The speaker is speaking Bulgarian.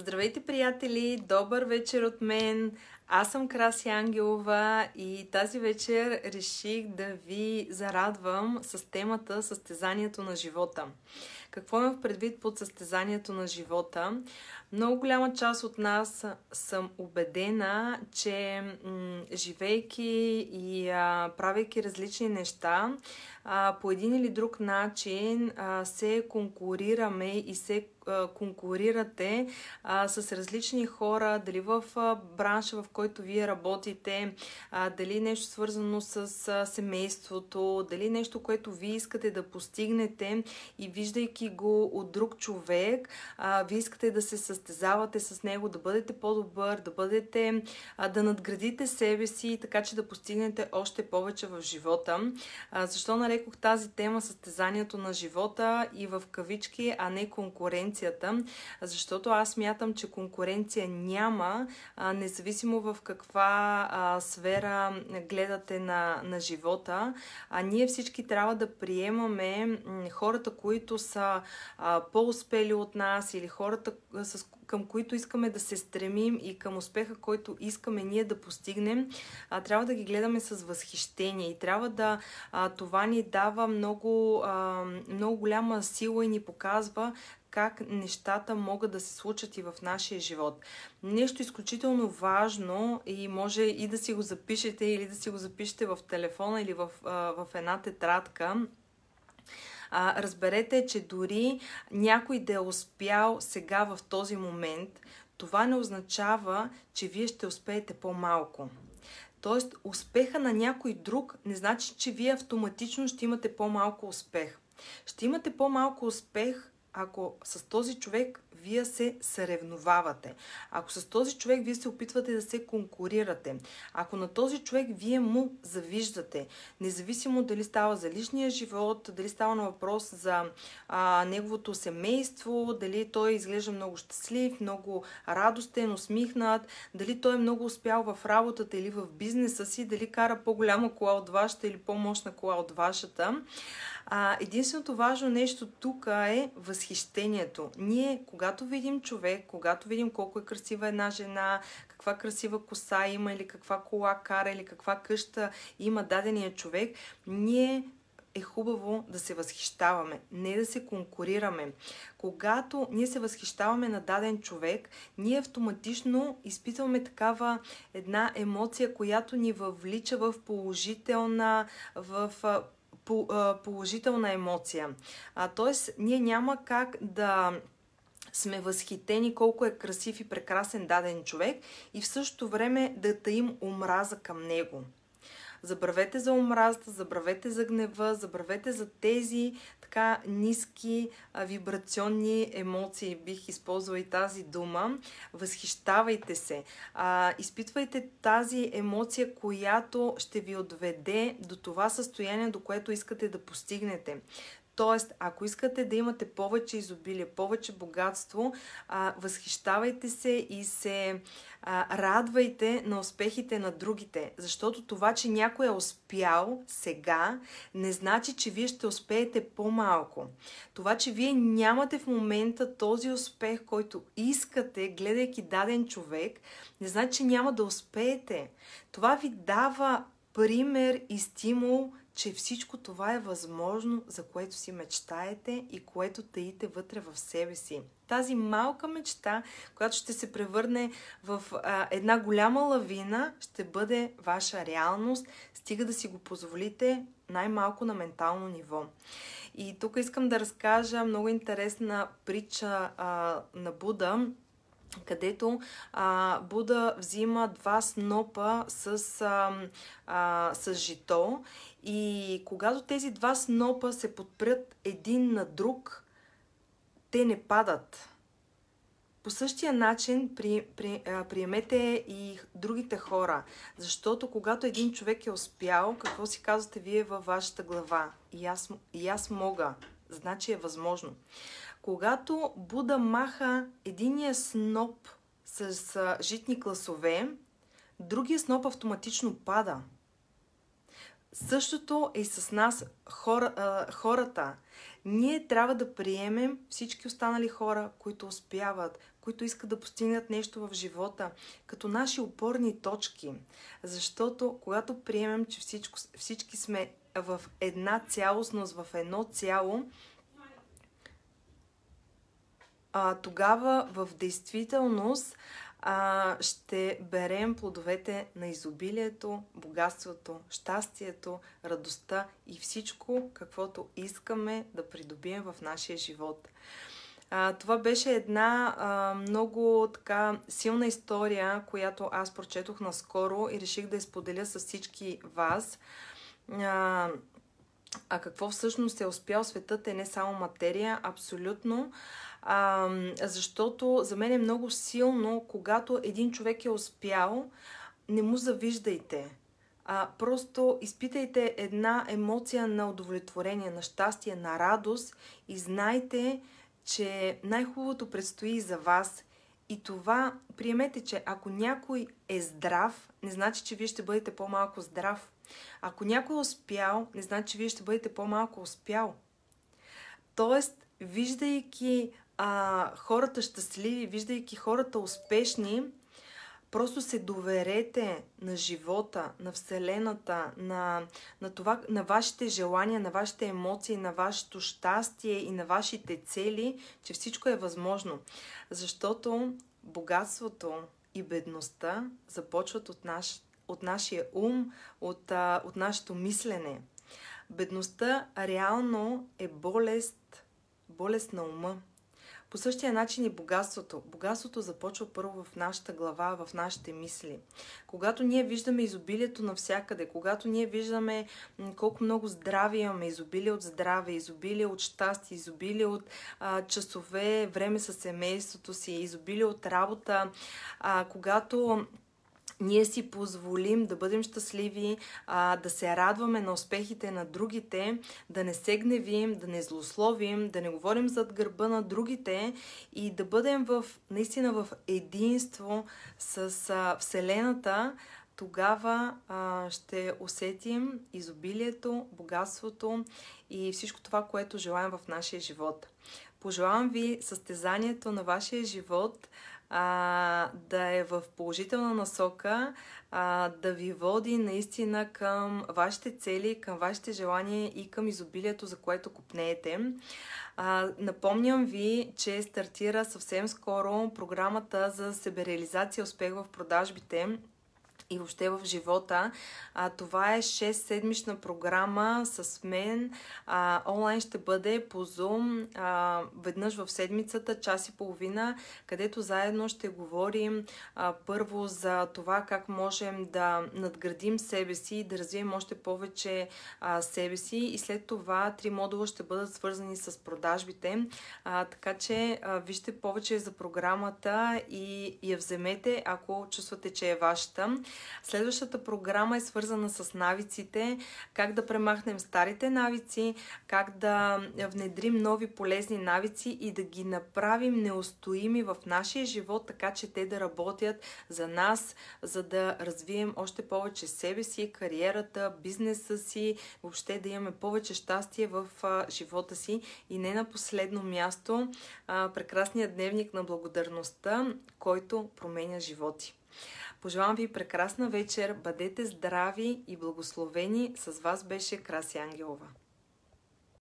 Здравейте, приятели! Добър вечер от мен! Аз съм Краси Ангелова и тази вечер реших да ви зарадвам с темата Състезанието на живота. Какво имам предвид под състезанието на живота? Много голяма част от нас съм убедена, че живейки и а, правейки различни неща, по един или друг начин се конкурираме и се конкурирате с различни хора, дали в бранша, в който вие работите, а, дали нещо свързано с а, семейството, дали нещо, което вие искате да постигнете и виждайки го от друг човек, а, вие искате да се състезавате с него, да бъдете по-добър, да бъдете, а, да надградите себе си, така че да постигнете още повече в живота. А, защо нарекох тази тема състезанието на живота и в кавички, а не конкуренцията, защото аз мятам, че конкуренция няма, а, независимо в каква а, сфера гледате на, на живота. А ние всички трябва да приемаме хората, които са а, по-успели от нас или хората, с към които искаме да се стремим и към успеха, който искаме ние да постигнем, а, трябва да ги гледаме с възхищение и трябва да а, това ни дава много, а, много голяма сила и ни показва как нещата могат да се случат и в нашия живот. Нещо изключително важно и може и да си го запишете или да си го запишете в телефона или в, в една тетрадка разберете, че дори някой да е успял сега в този момент, това не означава, че вие ще успеете по-малко. Тоест, успеха на някой друг не значи, че вие автоматично ще имате по-малко успех. Ще имате по-малко успех, ако с този човек вие се съревновавате, ако с този човек вие се опитвате да се конкурирате, ако на този човек вие му завиждате, независимо дали става за личния живот, дали става на въпрос за а, неговото семейство, дали той изглежда много щастлив, много радостен, усмихнат, дали той е много успял в работата или в бизнеса си, дали кара по-голяма кола от вашата или по-мощна кола от вашата. А, единственото важно нещо тук е възхищението. Ние, когато видим човек, когато видим колко е красива една жена, каква красива коса има или каква кола кара или каква къща има дадения човек, ние е хубаво да се възхищаваме, не да се конкурираме. Когато ние се възхищаваме на даден човек, ние автоматично изпитваме такава една емоция, която ни въвлича в положителна, в положителна емоция. Тоест, ние няма как да сме възхитени колко е красив и прекрасен даден човек и в същото време да таим омраза към него. Забравете за омразата, забравете за гнева, забравете за тези така ниски а, вибрационни емоции, бих използвала и тази дума. Възхищавайте се. А, изпитвайте тази емоция, която ще ви отведе до това състояние, до което искате да постигнете. Тоест, ако искате да имате повече изобилие, повече богатство, възхищавайте се и се радвайте на успехите на другите. Защото това, че някой е успял сега, не значи, че вие ще успеете по-малко. Това, че вие нямате в момента този успех, който искате, гледайки даден човек, не значи, че няма да успеете. Това ви дава пример и стимул че всичко това е възможно, за което си мечтаете и което таите вътре в себе си. Тази малка мечта, която ще се превърне в а, една голяма лавина, ще бъде ваша реалност, стига да си го позволите най-малко на ментално ниво. И тук искам да разкажа много интересна притча а, на Буда, където а, Буда взима два снопа с, а, а, с жито и когато тези два снопа се подпрят един на друг, те не падат. По същия начин при, при, а, приемете и другите хора, защото когато един човек е успял, какво си казвате вие във вашата глава? И аз, и аз мога. Значи е възможно. Когато Буда маха единия сноп с житни класове, другия сноп автоматично пада. Същото е и с нас хора, хората. Ние трябва да приемем всички останали хора, които успяват, които искат да постигнат нещо в живота, като наши опорни точки. Защото когато приемем, че всичко, всички сме в една цялостност, в едно цяло, а, тогава в действителност а, ще берем плодовете на изобилието, богатството, щастието, радостта и всичко, каквото искаме да придобием в нашия живот. А, това беше една а, много така силна история, която аз прочетох наскоро и реших да изподеля с всички вас. А, а какво всъщност е успял светът е не само материя, абсолютно. А, защото за мен е много силно, когато един човек е успял, не му завиждайте. А, просто изпитайте една емоция на удовлетворение, на щастие, на радост и знайте, че най-хубавото предстои за вас. И това, приемете, че ако някой е здрав, не значи, че вие ще бъдете по-малко здрав. Ако някой е успял, не значи, че вие ще бъдете по-малко успял. Тоест, виждайки а, хората щастливи, виждайки хората успешни, просто се доверете на живота, на Вселената, на, на, това, на вашите желания, на вашите емоции, на вашето щастие и на вашите цели, че всичко е възможно. Защото богатството и бедността започват от, наш, от нашия ум, от, от нашето мислене. Бедността реално е болест, болест на ума. По същия начин и богатството. Богатството започва първо в нашата глава, в нашите мисли. Когато ние виждаме изобилието навсякъде, когато ние виждаме колко много здраве имаме, изобилие от здраве, изобилие от щастие, изобилие от а, часове, време с семейството си, изобилие от работа, а, когато ние си позволим да бъдем щастливи, да се радваме на успехите на другите, да не се гневим, да не злословим, да не говорим зад гърба на другите и да бъдем в, наистина в единство с Вселената, тогава ще усетим изобилието, богатството и всичко това, което желаем в нашия живот. Пожелавам ви състезанието на вашия живот а, да е в положителна насока, а, да ви води наистина към вашите цели, към вашите желания и към изобилието, за което купнеете. А, напомням ви, че стартира съвсем скоро програмата за себереализация успех в продажбите и въобще в живота. А, това е 6-седмична програма с мен. А, онлайн ще бъде по Zoom а, веднъж в седмицата, час и половина, където заедно ще говорим а, първо за това как можем да надградим себе си и да развием още повече а, себе си и след това три модула ще бъдат свързани с продажбите. А, така че а, вижте повече за програмата и я вземете, ако чувствате, че е вашата. Следващата програма е свързана с навиците, как да премахнем старите навици, как да внедрим нови полезни навици и да ги направим неустоими в нашия живот, така че те да работят за нас, за да развием още повече себе си, кариерата, бизнеса си, въобще да имаме повече щастие в живота си и не на последно място прекрасният дневник на благодарността, който променя животи. Пожелавам ви прекрасна вечер, бъдете здрави и благословени. С вас беше Краси Ангелова.